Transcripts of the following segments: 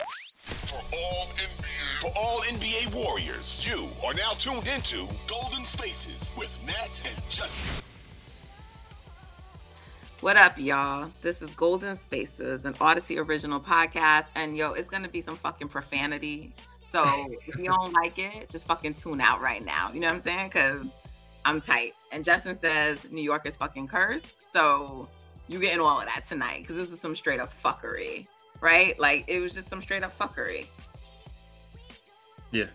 For all NBA, for all NBA Warriors, you are now tuned into Golden Spaces with Nat and Justin. What up, y'all? This is Golden Spaces, an Audacy original podcast. And yo, it's gonna be some fucking profanity. So if you don't like it, just fucking tune out right now. You know what I'm saying? Because I'm tight. And Justin says New York is fucking cursed. So you getting all of that tonight because this is some straight up fuckery, right? Like it was just some straight up fuckery. Yeah.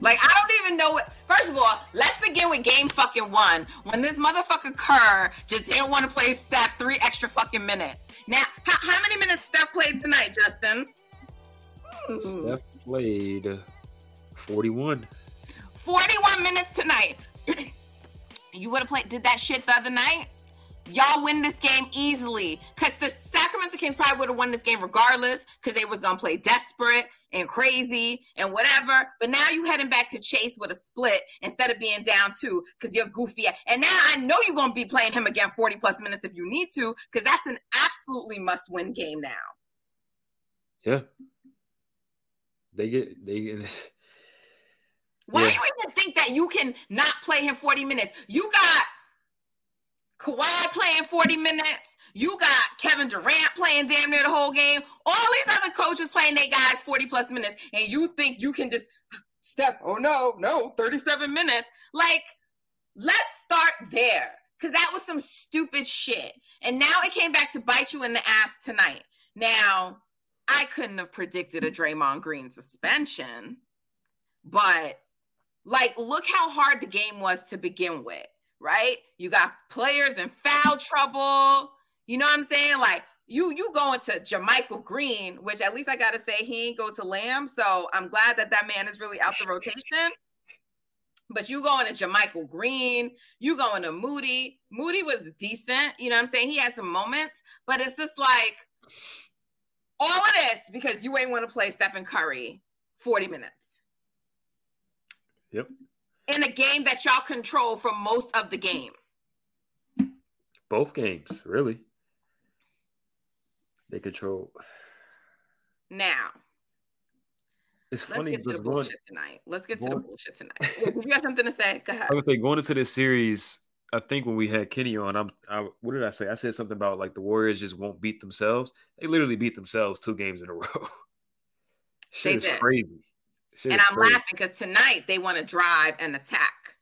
Like I don't even know what. First of all, let's begin with game fucking one. When this motherfucker Kerr just didn't want to play Steph three extra fucking minutes. Now, how, how many minutes Steph played tonight, Justin? Hmm. Steph played 41. 41 minutes tonight. you would have played, did that shit the other night? Y'all win this game easily. Because the Sacramento Kings probably would have won this game regardless, because they was gonna play desperate and crazy and whatever. But now you heading back to Chase with a split instead of being down two, because you're goofy. And now I know you're gonna be playing him again 40 plus minutes if you need to, because that's an absolutely must-win game now. Yeah. They get they get this. Why Yeah. do you even think that you can not play him 40 minutes? You got Kawhi playing 40 minutes. You got Kevin Durant playing damn near the whole game. All these other coaches playing their guys 40 plus minutes. And you think you can just, Steph, oh no, no, 37 minutes. Like, let's start there. Because that was some stupid shit. And now it came back to bite you in the ass tonight. Now, I couldn't have predicted a Draymond Green suspension, but like, look how hard the game was to begin with, right? You got players in foul trouble. You know what I'm saying? Like, you you going to JaMychal Green, which at least I gotta say he ain't go to Lamb. So I'm glad that that man is really out the rotation. But you going to JaMychal Green, you going to Moody. Moody was decent, you know what I'm saying? He had some moments, but it's just like all of this because you ain't want to play Stephen Curry 40 minutes Yep. In a game that y'all control for most of the game. Both games, really. They control. Now, It's let's funny get to because the going, bullshit tonight. Let's get to the bullshit tonight. Wait, you have something to say? Go ahead. I would say going into this series, I think when we had Kenny on, I'm I, what did I say? I said something about like the Warriors just won't beat themselves. They literally beat themselves two games in a row. Shit They is did. crazy. And I'm crazy. laughing because tonight they want to drive and attack.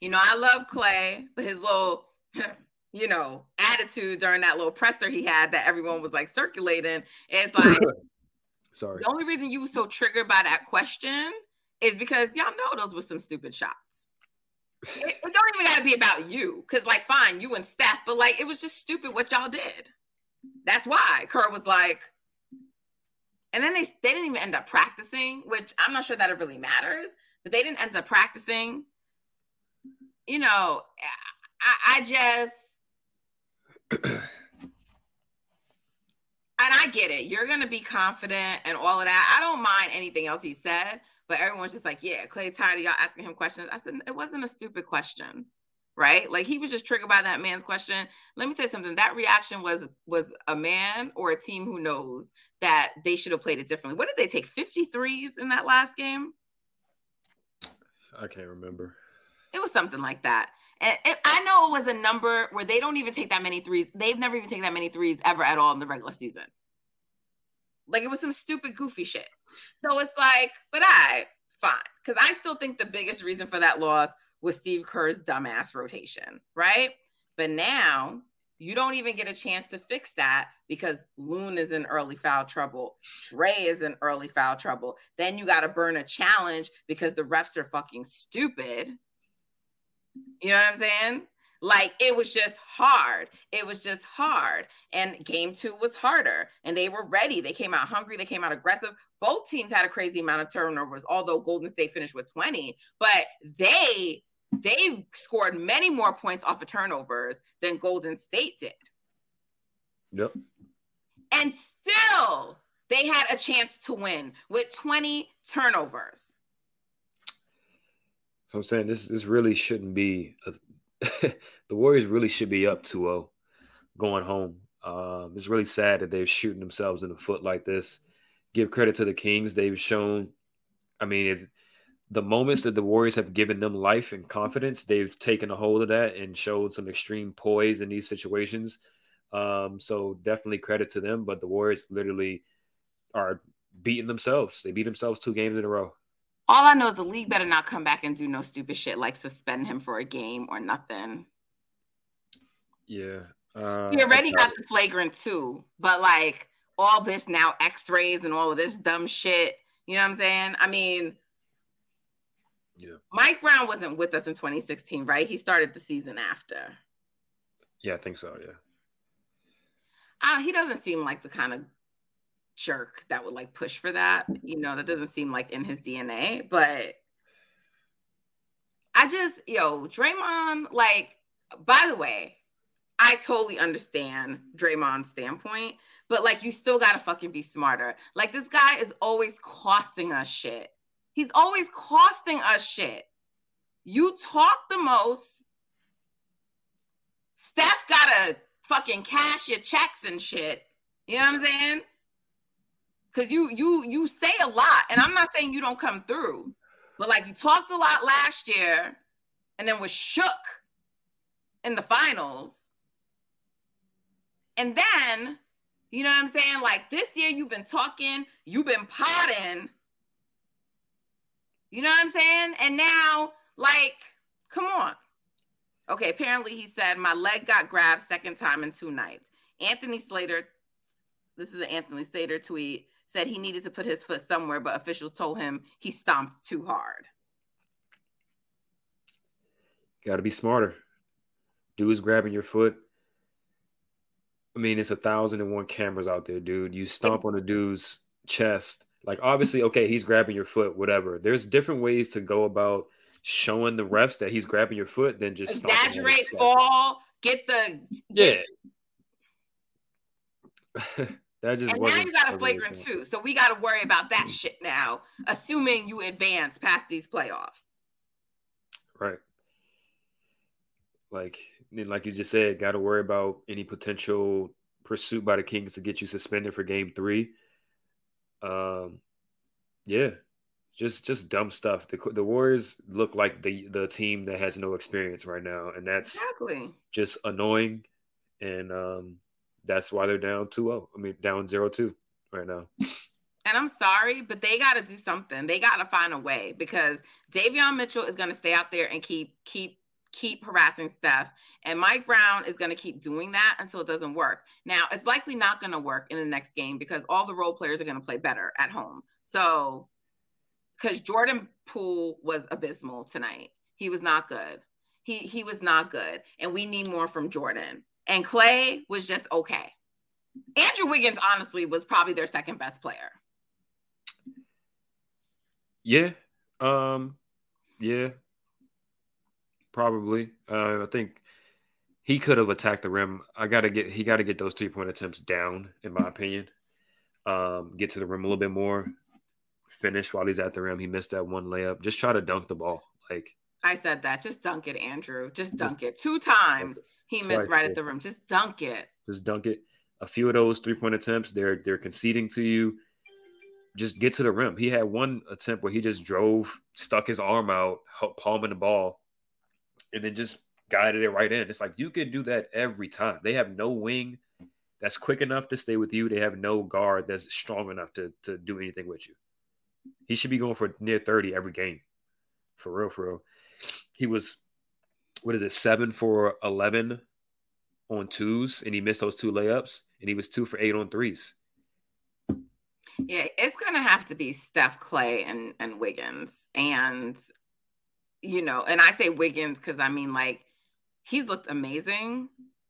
You know, I love Klay, but his little, you know, attitude during that little presser he had that everyone was like circulating is like Sorry. the only reason you were so triggered by that question is because y'all know those were some stupid shots. It, it don't even got to be about you, because like, fine, you and Steph, but like, it was just stupid what y'all did. That's why Kerr was like, and then they they didn't even end up practicing, which I'm not sure that it really matters, but they didn't end up practicing. You know, I, I just and I get it. You're gonna be confident and all of that. I don't mind anything else he said, but everyone's just like, yeah, Klay tired of y'all asking him questions. I said it wasn't a stupid question, right? Like he was just triggered by that man's question. Let me tell you something. That reaction was was a man or a team who knows that they should have played it differently. What did they take 53s in that last game? I can't remember. It was something like that. And it, I know it was a number where they don't even take that many threes. They've never even taken that many threes ever at all in the regular season. Like it was some stupid, goofy shit. So it's like, but I fine. Because I still think the biggest reason for that loss was Steve Kerr's dumbass rotation, right? But now you don't even get a chance to fix that because Loon is in early foul trouble. Trey is in early foul trouble. Then you got to burn a challenge because the refs are fucking stupid. You know what I'm saying? Like it was just hard. It was just hard. And game two was harder. And they were ready. They came out hungry. They came out aggressive. Both teams had a crazy amount of turnovers, although Golden State finished with 20. But they they scored many more points off of turnovers than Golden State did. Yep. And still they had a chance to win with 20 turnovers. So I'm saying this this really shouldn't be a, the Warriors really should be up 2-0 going home. Um, it's really sad that they're shooting themselves in the foot like this. Give credit to the Kings; they've shown. I mean, if the moments that the Warriors have given them life and confidence, they've taken a hold of that and showed some extreme poise in these situations. Um, so definitely credit to them. But the Warriors literally are beating themselves. They beat themselves two games in a row. All I know is the league better not come back and do no stupid shit like suspend him for a game or nothing. Yeah. Uh, he already got the flagrant too, but like all this now X-rays and all of this dumb shit. You know what I'm saying? I mean, yeah. Mike Brown wasn't with us in 2016, right? He started the season after. Yeah, I think so. Yeah. Uh, he doesn't seem like the kind of jerk that would like push for that. You know, that doesn't seem like in his DNA. But I just, yo, Draymond, like, by the way, I totally understand Draymond's standpoint, but like, you still gotta fucking be smarter. Like, this guy is always costing us shit. He's always costing us shit. You talk the most. Steph gotta fucking cash your checks and shit. You know what I'm saying? Cause you you you say a lot, and I'm not saying you don't come through, but like you talked a lot last year, and then was shook in the finals, and then you know what I'm saying? Like this year, you've been talking, you've been potting. You know what I'm saying? And now, like, come on. Okay, apparently he said my leg got grabbed second time in two nights. Anthony Slater, this is an Anthony Slater tweet, said he needed to put his foot somewhere, but officials told him he stomped too hard. Got to be smarter. Dude's grabbing your foot. I mean, it's a thousand and one cameras out there, dude. You stomp on a dude's chest. Like, obviously, okay, he's grabbing your foot, whatever. There's different ways to go about showing the refs that he's grabbing your foot than just exaggerate, fall, get the yeah. that just and now you got a flagrant too, so we got to worry about that shit now. Assuming you advance past these playoffs, right? Like, like you just said, got to worry about any potential pursuit by the Kings to get you suspended for Game Three. Um, yeah, just just dumb stuff. The the Warriors look like the the team that has no experience right now, and that's exactly just annoying. And um, that's why they're down 2-0. I mean, down 0-2 right now. And I'm sorry, but they got to do something. They got to find a way because Davion Mitchell is going to stay out there and keep keep keep harassing Steph. And Mike Brown is going to keep doing that until it doesn't work. Now, it's likely not going to work in the next game because all the role players are going to play better at home. So because Jordan Poole was abysmal tonight. He was not good. He he was not good, and we need more from Jordan. And Klay was just okay. Andrew Wiggins, honestly, was probably their second best player. Yeah, um, yeah, probably. Uh, I think he could have attacked the rim. I gotta get he got to get those three point attempts down, in my opinion. Um, get to the rim a little bit more finish while he's at the rim. He missed that one layup. Just try to dunk the ball. Like I said that. Just dunk it, Andrew. Just dunk it. Two times he missed right at the rim. Just dunk it. Just dunk it. A few of those three point attempts, they're they're conceding to you. Just get to the rim. He had one attempt where he just drove, stuck his arm out, palming the ball, and then just guided it right in. It's like you can do that every time. They have no wing. that's quick enough to stay with you. They have no guard that's strong enough to to do anything with you. He should be going for near 30 every game. For real, for real. He was what is it, seven for eleven on twos, and he missed those two layups, and he was two for eight on threes. Yeah, it's gonna have to be Steph Klay and and Wiggins. And you know, and I say Wiggins because I mean like he's looked amazing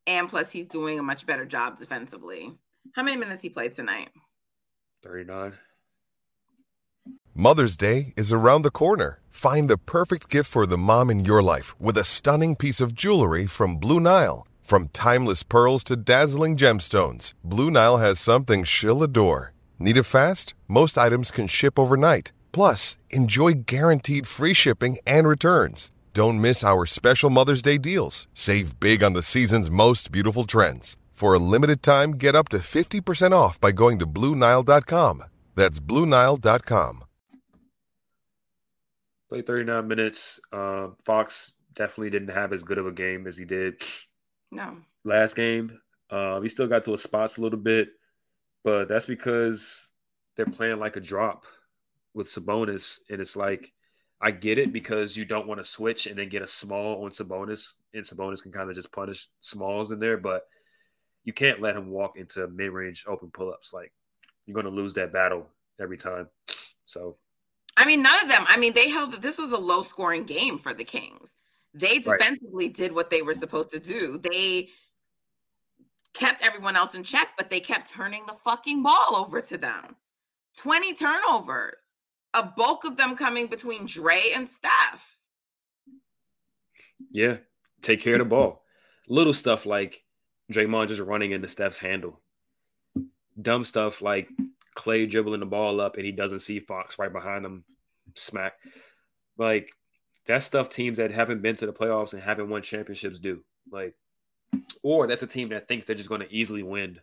and plus, he's doing a much better job defensively. How many minutes he played tonight? 39. Mother's Day is around the corner. Find the perfect gift for the mom in your life with a stunning piece of jewelry from Blue Nile. From timeless pearls to dazzling gemstones, Blue Nile has something she'll adore. Need it fast? Most items can ship overnight. Plus, enjoy guaranteed free shipping and returns. Don't miss our special Mother's Day deals. Save big on the season's most beautiful trends. For a limited time, get up to 50% off by going to Bluenile.com. That's Bluenile.com. Played 39 minutes. Uh, Fox definitely didn't have as good of a game as he did no last game. Uh, he still got to his spots a little bit, but that's because they're playing like a drop with Sabonis, and it's like I get it because you don't want to switch and then get a small on Sabonis, and Sabonis can kind of just punish smalls in there, but you can't let him walk into mid range open pull ups. Like you're going to lose that battle every time. So, I mean, none of them. I mean, they held this was a low scoring game for the Kings. They defensively right. did what they were supposed to do. They kept everyone else in check, but they kept turning the fucking ball over to them. 20 turnovers a bulk of them coming between Dre and Steph. Yeah, take care of the ball. Little stuff like Draymond just running into Steph's handle. Dumb stuff like Klay dribbling the ball up and he doesn't see Fox right behind him, smack. Like that's stuff teams that haven't been to the playoffs and haven't won championships do. Like, or that's a team that thinks they're just going to easily win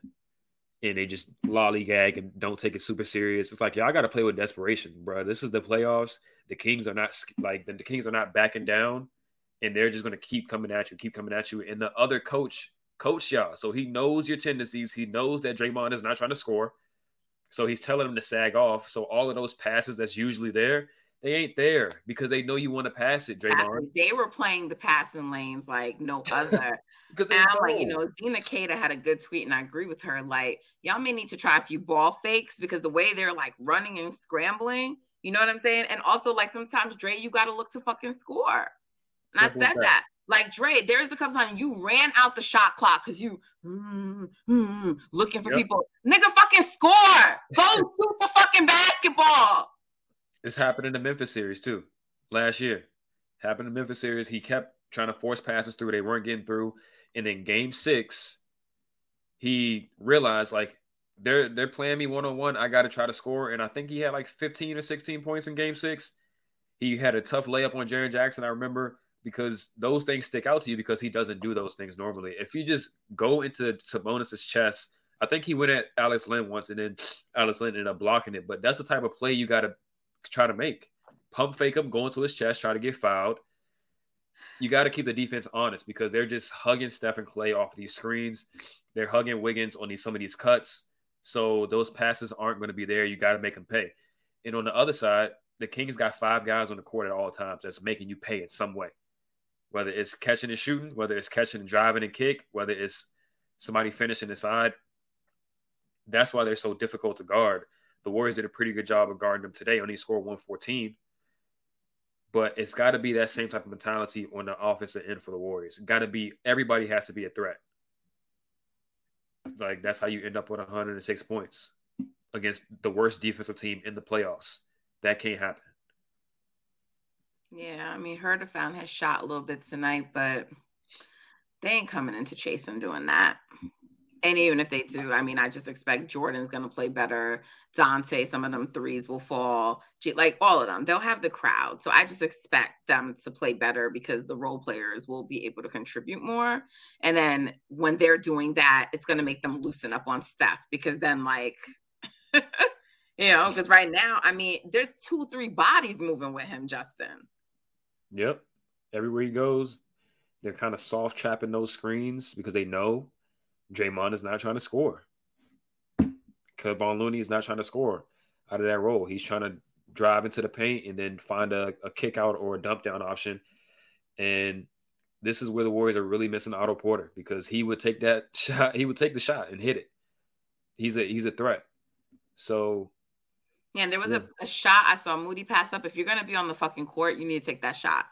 and they just lollygag and don't take it super serious. It's like, yeah, I got to play with desperation, bro. This is the playoffs. The Kings are not like the, the Kings are not backing down, and they're just to keep coming at you, keep coming at you. And the other coach, coach y'all, so he knows your tendencies. He knows that Draymond is not trying to score, so he's telling him to sag off. So all of those passes that's usually there, they ain't there because they know you want to pass it, Draymond. They were playing the passing lanes like no other. Because I'm like, you know, Zena Kada had a good tweet, and I agree with her. Like, y'all may need to try a few ball fakes because the way they're like running and scrambling, you know what I'm saying? And also, like, sometimes Dre, you got to look to fucking score. And Simple I said that. that. Like Dre, there's the couple times you ran out the shot clock because you mm, mm, looking for yep. people. Nigga, fucking score. Go shoot the fucking basketball. This happened in the Memphis series too. Last year, happened in the Memphis series. He kept trying to force passes through. They weren't getting through. And then game six, he realized like they're they're playing me one on one. I got to try to score. And I think he had like 15 or 16 points in game six. He had a tough layup on Jaren Jackson. I remember because those things stick out to you because he doesn't do those things normally. If you just go into Sabonis's chest, I think he went at Alex Len once and then Alex Len ended up blocking it. But that's the type of play you got to try to make. Pump fake him, go into his chest, try to get fouled. You got to keep the defense honest because they're just hugging Steph and Klay off these screens. They're hugging Wiggins on these some of these cuts. So those passes aren't going to be there. You got to make them pay. And on the other side, the Kings got five guys on the court at all times that's making you pay in some way. Whether it's catching and shooting, whether it's catching and driving and kick, whether it's somebody finishing inside. That's why they're so difficult to guard. The Warriors did a pretty good job of guarding them today. Only scored 114. But it's got to be that same type of mentality on the offensive end for the Warriors. Got to be everybody has to be a threat. Like that's how you end up with 106 points against the worst defensive team in the playoffs. That can't happen. Yeah, I mean, Huerter has shot a little bit tonight, but they ain't coming into chase chasing doing that. And even if they do, I mean, I just expect Jordan's going to play better. Donte, some of them threes will fall. Like all of them, they'll have the crowd. So I just expect them to play better because the role players will be able to contribute more. And then when they're doing that, it's going to make them loosen up on Steph because then, like, you know, because right now, I mean, there's two, three bodies moving with him, Justin. Yep. Everywhere he goes, they're kind of soft trapping those screens because they know Draymond is not trying to score. Kevon Looney is not trying to score out of that role. He's trying to drive into the paint and then find a, a kick out or a dump down option. And this is where the Warriors are really missing Otto Porter because he would take that shot, he would take the shot and hit it. He's a he's a threat. So yeah, and there was yeah. a, a shot I saw Moody pass up. If you're gonna be on the fucking court, you need to take that shot.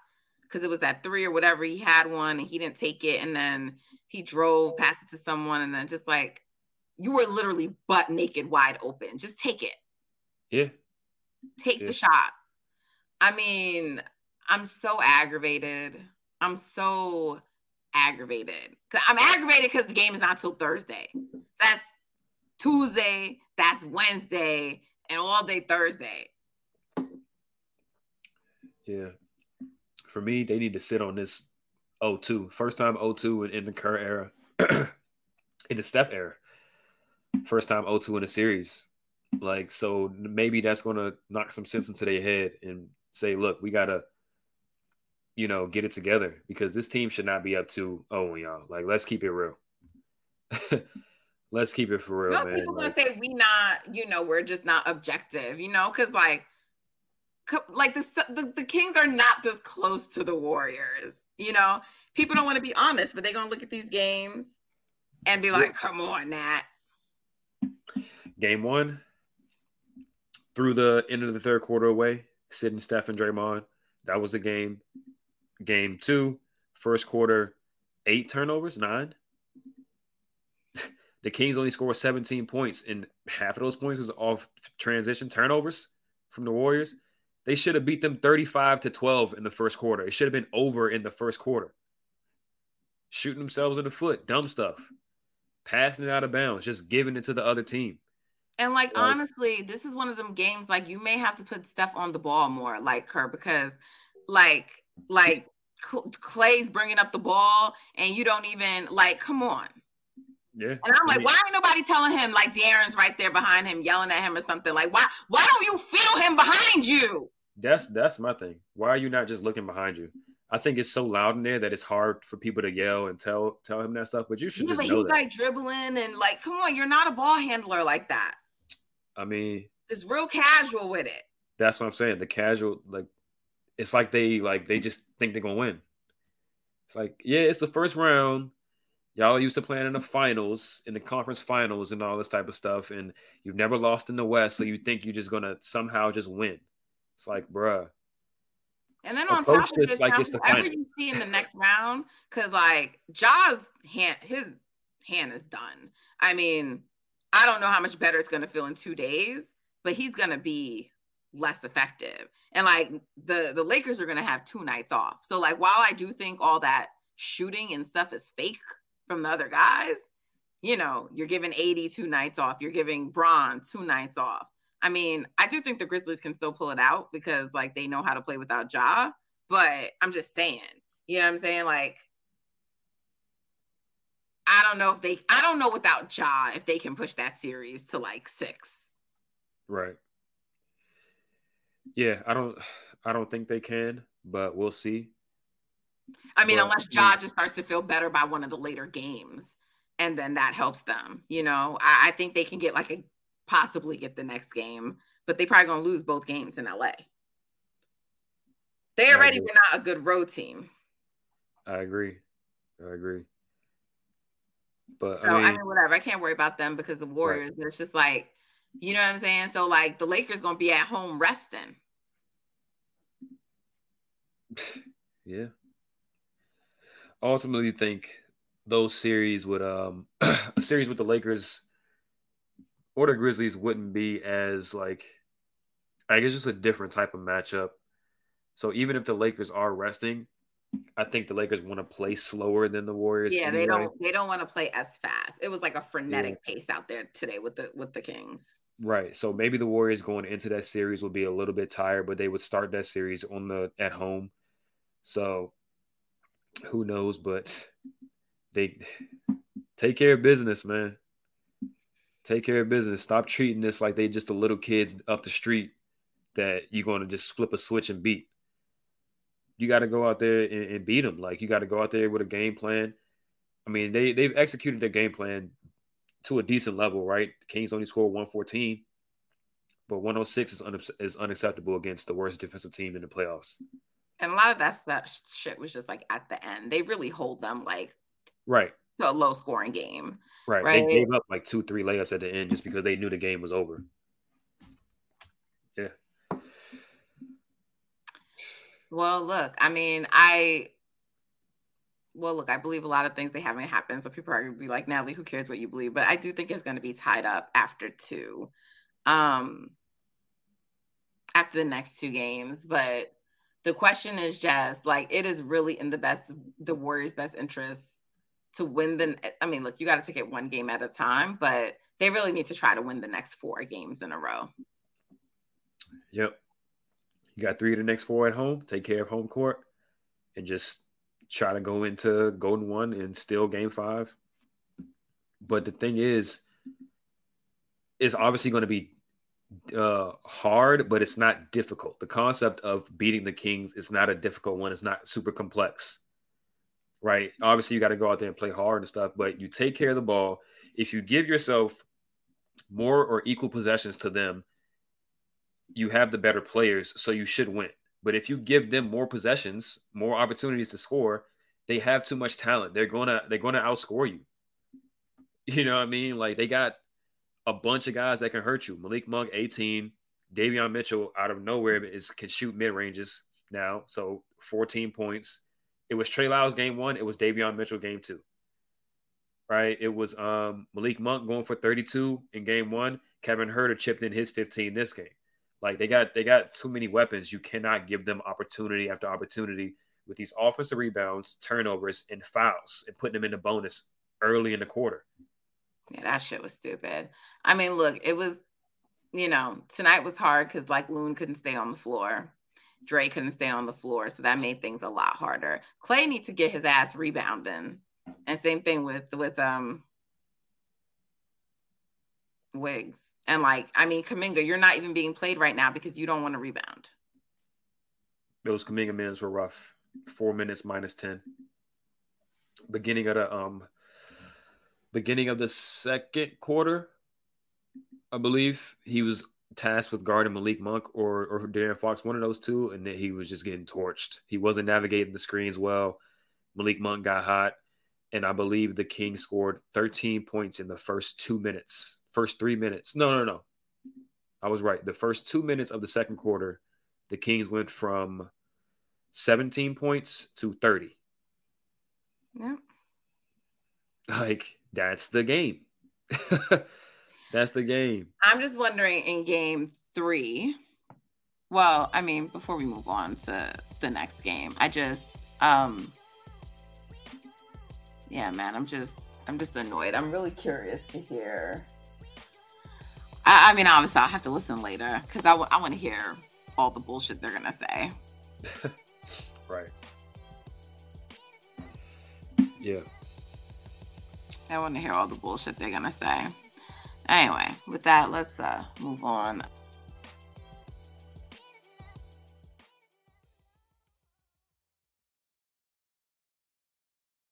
Because it was that three or whatever. He had one and he didn't take it, and then he drove, passed it to someone, and then just like you were literally butt naked, wide open. Just take it. Yeah. Take yeah. the shot. I mean, I'm so aggravated. I'm so aggravated. I'm aggravated because the game is not till Thursday. That's Tuesday, that's Wednesday, and all day Thursday. Yeah. For me, they need to sit on this 0-2. First time 0-2 in, in the current era. in the Steph era. First time 0-2 in a series. Like, so maybe that's gonna knock some sense into their head and say, look, we gotta, you know, get it together because this team should not be up to oh y'all. Like, let's keep it real. let's keep it for real, well, man. People like, gonna say we not, you know, we're just not objective, you know, because like, like the, the the Kings are not this close to the Warriors, you know. People don't want to be honest, but they're gonna look at these games and be like, "Come on, Nat." Game one, through the end of the third quarter away, sitting Steph and Draymond. That was the game. Game two, first quarter, eight turnovers, nine. the Kings only scored 17 points, and half of those points was off transition turnovers from the Warriors. They should have beat them 35 to 12 in the first quarter. It should have been over in the first quarter. Shooting themselves in the foot, dumb stuff. Passing it out of bounds, just giving it to the other team. And like, like honestly, this is one of them games like you may have to put stuff on the ball more, like her, because like like Klay's bringing up the ball and you don't even like, come on. Yeah. And I'm like, why ain't nobody telling him like De'Aaron's right there behind him, yelling at him or something? Like, why why don't you feel him behind you? That's that's my thing. Why are you not just looking behind you? I think it's so loud in there that it's hard for people to yell and tell tell him that stuff. But you should yeah, just know he's that. like dribbling and like, come on, you're not a ball handler like that. I mean, it's real casual with it. That's what I'm saying. The casual, like, it's like they like they just think they're gonna win. It's like, yeah, it's the first round. Y'all used to playing in the finals, in the conference finals, and all this type of stuff, and you've never lost in the West, so you think you're just gonna somehow just win. It's like, bruh. And then on top of this, like it's the whoever you see in the next round, because like Ja's hand, his hand is done. I mean, I don't know how much better it's going to feel in two days, but he's going to be less effective. And like the the Lakers are going to have two nights off. So like while I do think all that shooting and stuff is fake from the other guys, you know, you're giving AD two nights off. You're giving Bron two nights off. I mean, I do think the Grizzlies can still pull it out because like they know how to play without Ja, but I'm just saying, you know what I'm saying? Like I don't know if they I don't know without Ja if they can push that series to like six. Right. Yeah, I don't I don't think they can, but we'll see. I mean, but, unless Ja just starts to feel better by one of the later games, and then that helps them. You know, I, I think they can get like a possibly get the next game, but they probably gonna lose both games in LA. They already were not a good road team. I agree. I agree. But so I mean, I mean, whatever. I can't worry about them because the Warriors. Right. It's just like, you know what I'm saying. So like, the Lakers gonna be at home resting. Yeah. Ultimately, think those series would um a series with the Lakers or the Grizzlies wouldn't be as like I guess just a different type of matchup. So even if the Lakers are resting, I think the Lakers want to play slower than the Warriors. Yeah, anyway. they don't. They don't want to play as fast. It was like a frenetic yeah. pace out there today with the with the Kings. Right. So maybe the Warriors going into that series will be a little bit tired, but they would start that series on the at home. So who knows? But they take care of business, man. Take care of business. Stop treating this like they just the little kids up the street that you're going to just flip a switch and beat you got to go out there and, and, beat them. Like you got to go out there with a game plan. I mean, they they've executed their game plan to a decent level, right? The Kings only scored 114, but 106 is un- is unacceptable against the worst defensive team in the playoffs. And a lot of that that shit was just like at the end. They really hold them like right to a low scoring game. Right. right. They gave up like two, three layups at the end just because they knew the game was over. Yeah. Well, look, I mean, I well, look, I believe a lot of things they haven't happened. So people are gonna be like, Natalie, who cares what you believe? But I do think it's gonna be tied up after two. Um after the next two games. But the question is just like it is really in the best the Warriors' best interest to win the I mean, look, you got to take it one game at a time, but they really need to try to win the next four games in a row. Yep. You got three of the next four at home, take care of home court, and just try to go into Golden One and still game five. But the thing is, it's obviously going to be uh, hard, but it's not difficult. The concept of beating the Kings is not a difficult one. It's not super complex, right? Obviously, you got to go out there and play hard and stuff, but you take care of the ball. If you give yourself more or equal possessions to them, you have the better players, so you should win. But if you give them more possessions, more opportunities to score, they have too much talent. They're gonna they're gonna outscore you. You know what I mean? Like they got a bunch of guys that can hurt you. Malik Monk, 18. Davion Mitchell out of nowhere is can shoot mid ranges now. So 14 points. It was Trey Lyles game one. It was Davion Mitchell game two. Right. It was um, Malik Monk going for 32 in game one. Kevin Huerter chipped in his 15 this game. Like they got they got too many weapons. You cannot give them opportunity after opportunity with these offensive rebounds, turnovers, and fouls, and putting them in the bonus early in the quarter. Yeah, that shit was stupid. I mean, look, it was, you know, tonight was hard because like Loon couldn't stay on the floor. Dre couldn't stay on the floor. So that made things a lot harder. Klay needs to get his ass rebounding. And same thing with with um Wiggs. And like, I mean, Kuminga, you're not even being played right now because you don't want to rebound. Those Kuminga minutes were rough. Four minutes minus 10. Beginning of the um beginning of the second quarter, I believe he was tasked with guarding Malik Monk or or De'Aaron Fox, one of those two, and then he was just getting torched. He wasn't navigating the screens well. Malik Monk got hot, and I believe the Kings scored 13 points in the first two minutes, first three minutes. No, no, no, I was right. The first two minutes of the second quarter, the Kings went from 17 points to 30. Yeah. Like that's the game. that's the game. I'm just wondering in game three. Well, I mean, before we move on to the next game, I just um yeah, man, I'm just I'm just annoyed. I'm really curious to hear. I, I mean, obviously, I'll have to listen later because I, w- I want to hear all the bullshit they're gonna say. right. Yeah. I want to hear all the bullshit they're gonna say. Anyway, with that, let's uh move on.